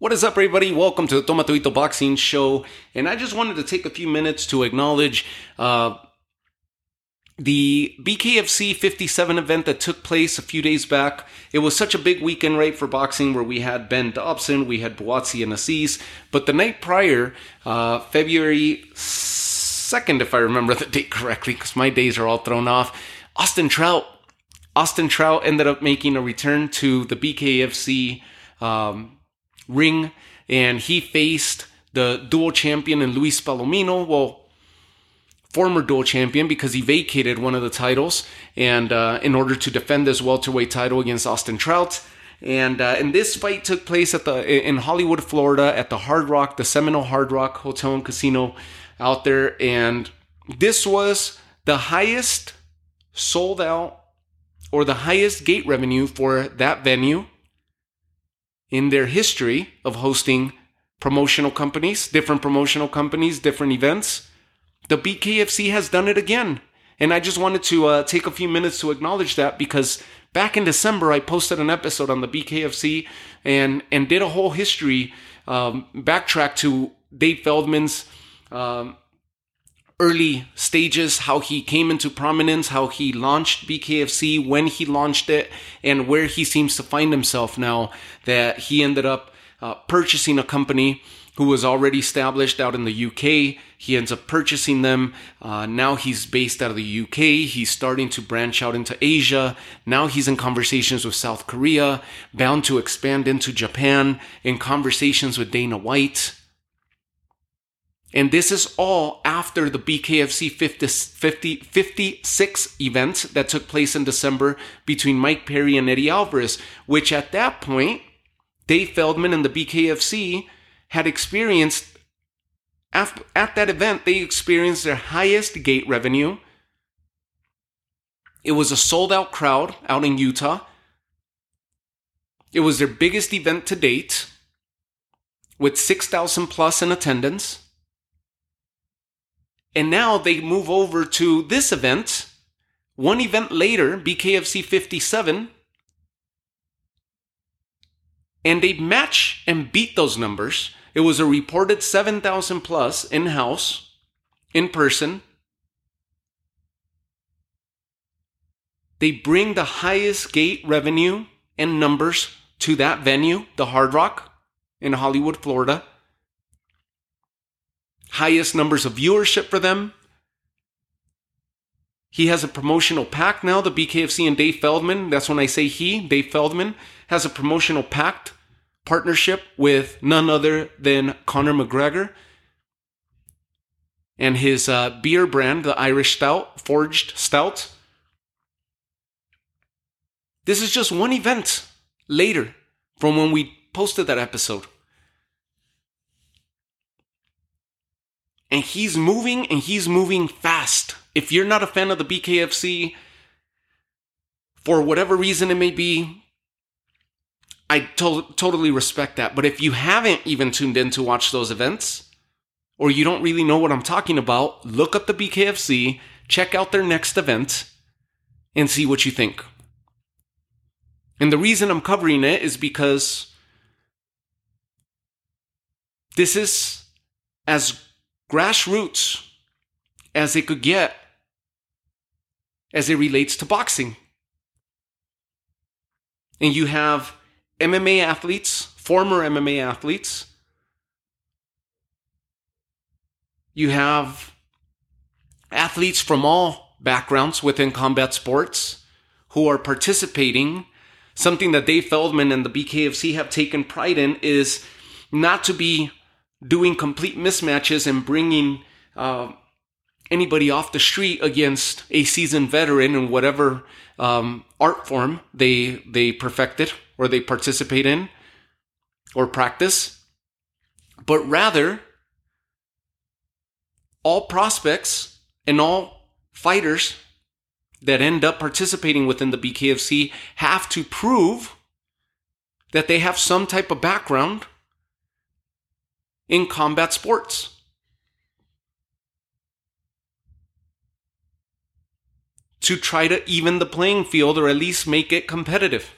What is up, everybody? Welcome to the Tomatodito Boxing Show. And I just wanted to take a few minutes to acknowledge uh, the BKFC 57 event that took place a few days back. It was such a big weekend, right, for boxing where we had Benn Dobson, we had Buatsi and Azeez. But the night prior, uh, February 2nd, if I remember the date correctly, because my days are all thrown off, Austin Trout. Austin Trout ended up making a return to the BKFC um, ring, and he faced the dual champion in Luis Palomino. Well, former dual champion because he vacated one of the titles, and uh, in order to defend his welterweight title against Austin Trout. And uh, and this fight took place at the in Hollywood, Florida, at the Hard Rock, the Seminole Hard Rock Hotel and Casino out there, and this was the highest sold out or the highest gate revenue for that venue in their history of hosting promotional companies, different promotional companies, different events. The BKFC has done it again. And I just wanted to uh, take a few minutes to acknowledge that because back in December, I posted an episode on the BKFC and, and did a whole history, um, backtrack to Dave Feldman's um, early stages, how he came into prominence, how he launched BKFC, when he launched it, and where he seems to find himself now that he ended up uh, purchasing a company who was already established out in the UK. He ends up purchasing them. Uh, now he's based out of the UK. He's starting to branch out into Asia. Now he's in conversations with South Korea, bound to expand into Japan, in conversations with Dana White. And this is all after the BKFC 50, 50, 56 event that took place in December between Mike Perry and Eddie Alvarez, which at that point, Dave Feldman and the BKFC had experienced, at that event, they experienced their highest gate revenue. It was a sold out crowd out in Utah. It was their biggest event to date with 6,000 plus in attendance. And now they move over to this event. One event later, BKFC 57. And they match and beat those numbers. It was a reported 7,000 plus in house, in person. They bring the highest gate revenue and numbers to that venue, the Hard Rock in Hollywood, Florida highest numbers of viewership for them. He has a promotional pact now, the BKFC and Dave Feldman. That's when I say he, Dave Feldman, has a promotional pact partnership with none other than Conor McGregor and his uh, beer brand, the Irish Stout, Forged Stout. This is just one event later from when we posted that episode. And he's moving and he's moving fast. If you're not a fan of the BKFC, for whatever reason it may be, I to- totally respect that. But if you haven't even tuned in to watch those events, or you don't really know what I'm talking about, look up the BKFC, check out their next event, and see what you think. And the reason I'm covering it is because this is as grassroots as it could get as it relates to boxing. And you have MMA athletes, former MMA athletes. You have athletes from all backgrounds within combat sports who are participating. Something that Dave Feldman and the BKFC have taken pride in is not to be doing complete mismatches and bringing uh, anybody off the street against a seasoned veteran in whatever um, art form they they perfected or they participate in or practice, but rather all prospects and all fighters that end up participating within the BKFC have to prove that they have some type of background in combat sports. To try to even the playing field or at least make it competitive.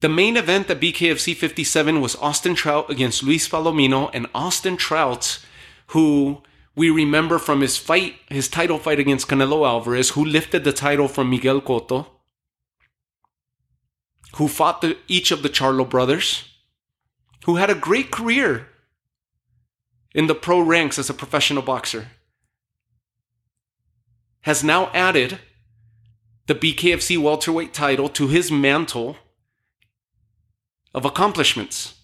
The main event at BKFC 57 was Austin Trout against Luis Palomino, and Austin Trout, who we remember from his fight, his title fight against Canelo Alvarez, who lifted the title from Miguel Cotto, who fought the, each of the Charlo brothers, who had a great career in the pro ranks as a professional boxer, has now added the BKFC welterweight title to his mantle of accomplishments.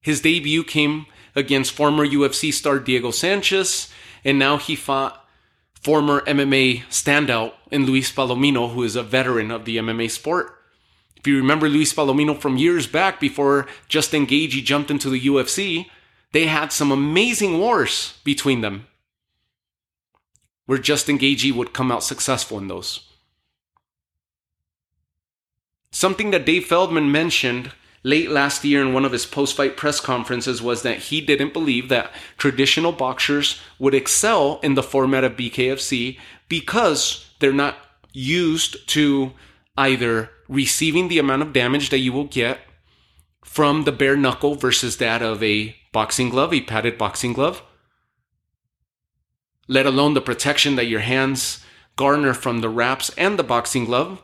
His debut came against former UFC star Diego Sanchez, and now he fought former MMA standout in Luis Palomino, who is a veteran of the MMA sport. If you remember Luis Palomino from years back before Justin Gaethje jumped into the UFC, they had some amazing wars between them where Justin Gaethje would come out successful in those. Something that Dave Feldman mentioned late last year in one of his post fight press conferences was that he didn't believe that traditional boxers would excel in the format of BKFC because they're not used to either receiving the amount of damage that you will get from the bare knuckle versus that of a boxing glove, a padded boxing glove, let alone the protection that your hands garner from the wraps and the boxing glove.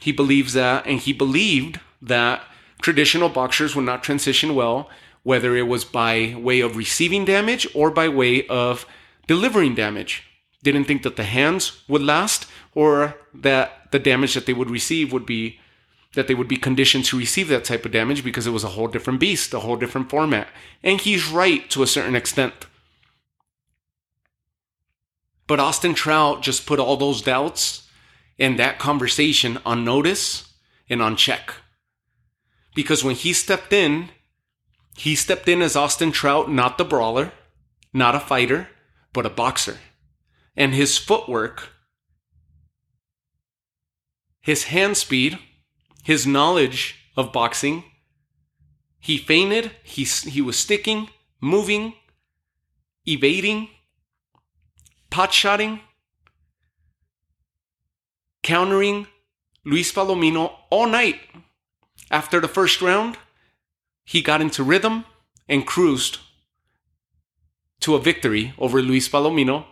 He believes that, and he believed that traditional boxers would not transition well, whether it was by way of receiving damage or by way of delivering damage. Didn't think that the hands would last or that the damage that they would receive would be that they would be conditioned to receive that type of damage because it was a whole different beast, a whole different format. And he's right to a certain extent. But Austin Trout just put all those doubts and that conversation on notice and on check. Because when he stepped in, he stepped in as Austin Trout, not the brawler, not a fighter, but a boxer. And his footwork, his hand speed, his knowledge of boxing, he feinted, he, he was sticking, moving, evading, pot shotting, countering Luis Palomino all night. After the first round, he got into rhythm and cruised to a victory over Luis Palomino,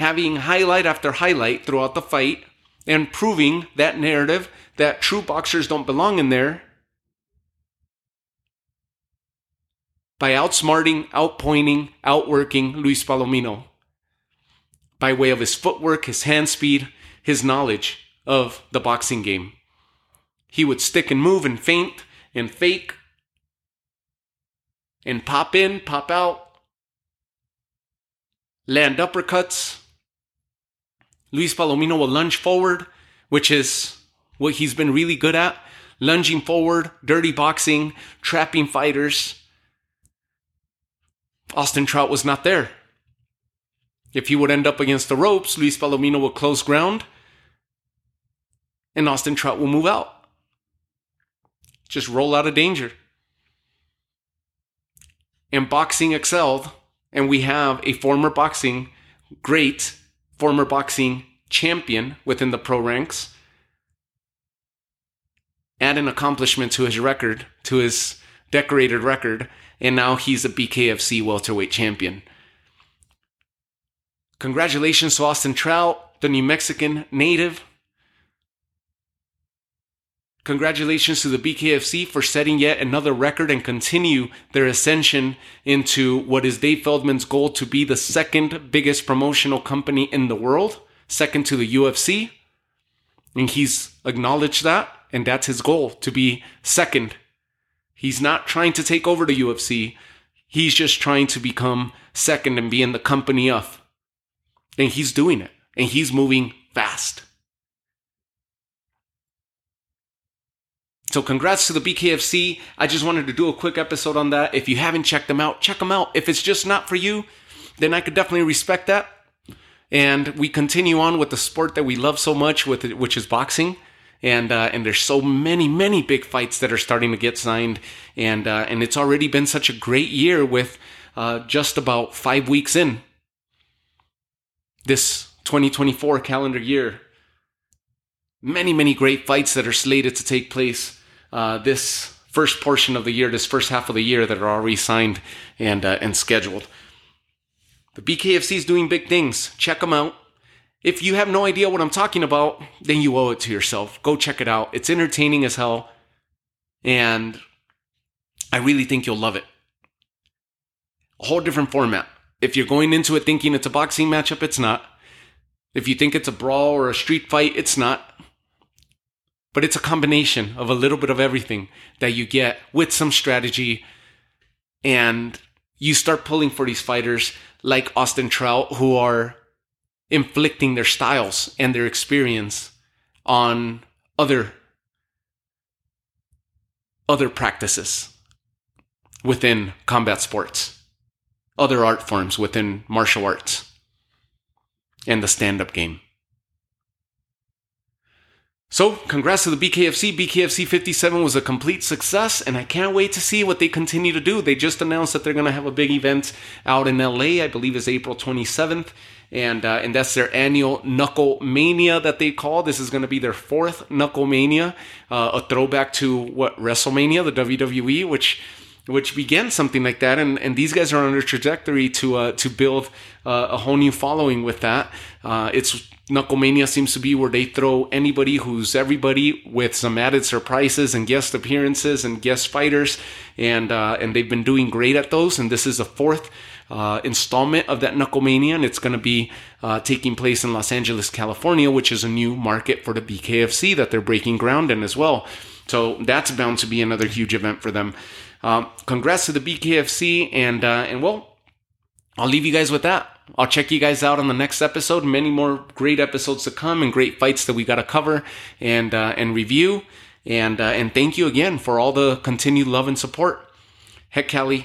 having highlight after highlight throughout the fight and proving that narrative that true boxers don't belong in there by outsmarting, outpointing, outworking Luis Palomino by way of his footwork, his hand speed, his knowledge of the boxing game. He would stick and move and feint and fake and pop in, pop out, land uppercuts. Luis Palomino will lunge forward, which is what he's been really good at lunging forward, dirty boxing, trapping fighters Austin Trout was not there. If he would end up against the ropes, Luis Palomino will close ground and Austin Trout will move out. Just roll out of danger. And boxing excelled, and we have a former boxing great, former boxing champion within the pro ranks. Add an accomplishment to his record, to his decorated record, and now he's a BKFC welterweight champion. Congratulations to Austin Trout, the New Mexican native. Congratulations to the BKFC for setting yet another record and continue their ascension into what is Dave Feldman's goal to be the second biggest promotional company in the world, second to the UFC. And he's acknowledged that, and that's his goal to be second He's not trying to take over the UFC. He's just trying to become second and be in the company of. And he's doing it. And he's moving fast. So congrats to the BKFC. I just wanted to do a quick episode on that. If you haven't checked them out, check them out. If it's just not for you, then I could definitely respect that. And we continue on with the sport that we love so much, with it, which is boxing and uh, and there's so many many big fights that are starting to get signed, and uh, and it's already been such a great year with uh, just about five weeks in this 2024 calendar year. many, many great fights that are slated to take place uh, this first portion of the year, this first half of the year that are already signed and uh, and scheduled. The BKFC is doing big things. Check them out. If you have no idea what I'm talking about, then you owe it to yourself. Go check it out. It's entertaining as hell. And I really think you'll love it. A whole different format. If you're going into it thinking it's a boxing matchup, it's not. If you think it's a brawl or a street fight, it's not. But it's a combination of a little bit of everything that you get with some strategy. And you start pulling for these fighters like Austin Trout who are inflicting their styles and their experience on other other practices within combat sports, other art forms within martial arts, and the stand up game. So, congrats to the BKFC. BKFC 57 was a complete success, and I can't wait to see what they continue to do. They just announced that they're going to have a big event out in LA, I believe is April 27th, and uh, and that's their annual Knuckle Mania that they call. This is going to be their fourth Knuckle Mania, uh, a throwback to what WrestleMania, the WWE, which which began something like that, and, and these guys are on a trajectory to uh, to build uh, a whole new following with that. Uh, it's Knucklemania seems to be where they throw anybody who's everybody with some added surprises and guest appearances and guest fighters, and uh, and they've been doing great at those. And this is the fourth uh, installment of that Knucklemania, and it's going to be uh, taking place in Los Angeles, California, which is a new market for the BKFC that they're breaking ground in as well. So that's bound to be another huge event for them. Um, congrats to the BKFC, and uh, and well, I'll leave you guys with that. I'll check you guys out on the next episode. Many more great episodes to come, and great fights that we got to cover and uh, and review. And uh, and thank you again for all the continued love and support. Heck out.